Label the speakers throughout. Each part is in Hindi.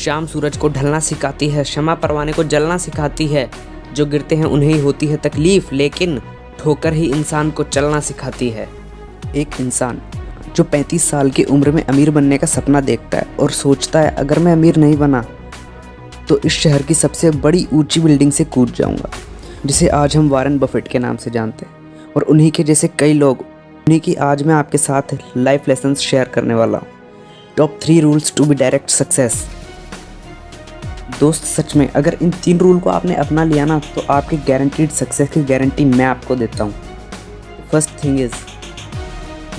Speaker 1: शाम सूरज को ढलना सिखाती है, क्षमा परवाने को जलना सिखाती है। जो गिरते हैं, उन्हें ही होती है तकलीफ़, लेकिन ठोकर ही इंसान को चलना सिखाती है। एक इंसान जो 35 साल की उम्र में अमीर बनने का सपना देखता है और सोचता है, अगर मैं अमीर नहीं बना तो इस शहर की सबसे बड़ी ऊँची बिल्डिंग से कूद जाऊँगा, जिसे आज हम वारन बफेट के नाम से जानते हैं और उन्हीं के जैसे कई लोग, उन्हीं की आज मैं आपके साथ लाइफ लेसन शेयर करने वाला हूँ। Top three rules to be direct success. दोस्त, सच में, अगर इन तीन रूल को आपने अपना लिया ना तो आपकी गारंटीड सक्सेस की गारंटी मैं आपको देता हूँ। First thing is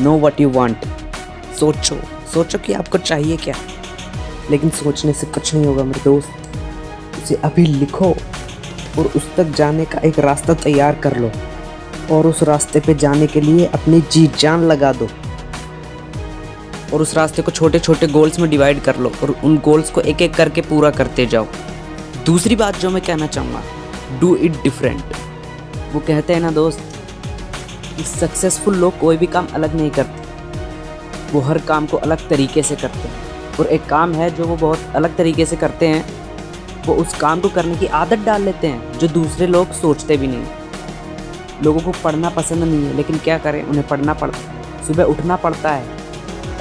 Speaker 1: know what you want सोचो। सोचो कि आपको चाहिए क्या। लेकिन सोचने से कुछ नहीं होगा, मेरे दोस्त। उसे अभी लिखो और उस तक जाने का एक रास्ता तैयार कर लो। और उस रास्ते पे जाने के लिए अपनी जी जान लगा दो। और उस रास्ते को छोटे छोटे गोल्स में डिवाइड कर लो और उन गोल्स को एक एक करके पूरा करते जाओ। दूसरी बात जो मैं कहना चाहूँगा डू इट डिफरेंट वो कहते हैं ना दोस्त, कि सक्सेसफुल लोग कोई भी काम अलग नहीं करते। वो हर काम को अलग तरीके से करते हैं। और एक काम है जो वो बहुत अलग तरीके से करते हैं, वो उस काम को करने की आदत डाल लेते हैं, जो दूसरे लोग सोचते भी नहीं। लोगों को पढ़ना पसंद नहीं है, लेकिन क्या करें, उन्हें पढ़ना पड़ता सुबह उठना पड़ता है।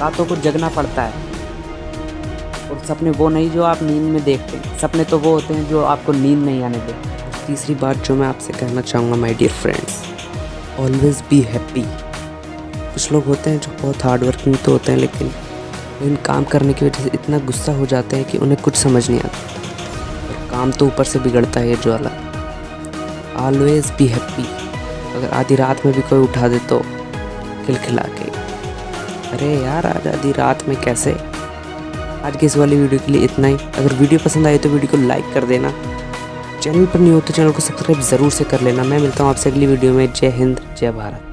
Speaker 1: रातों को जगना पड़ता है। और सपने वो नहीं जो आप नींद में देखते हैं। सपने तो वो होते हैं जो आपको नींद नहीं आने देते। तीसरी बात जो मैं आपसे कहना चाहूँगा my dear friends always be happy कुछ लोग होते हैं जो बहुत हार्ड वर्किंग तो होते हैं, लेकिन लेकिन काम करने की वजह से इतना गुस्सा हो जाते हैं कि उन्हें कुछ समझ नहीं आता। और काम तो ऊपर से बिगड़ता है ये जो ऑलवेज बी हैप्पी अगर आधी रात में भी कोई उठा दे तो खिलखिला के। अरे यार, आज आधी रात में कैसे? आज के इस वाली वीडियो के लिए इतना ही। अगर वीडियो पसंद आए तो वीडियो को लाइक कर देना। चैनल पर नहीं हो तो चैनल को सब्सक्राइब ज़रूर से कर लेना। मैं मिलता हूँ आपसे अगली वीडियो में। जय हिंद, जय भारत।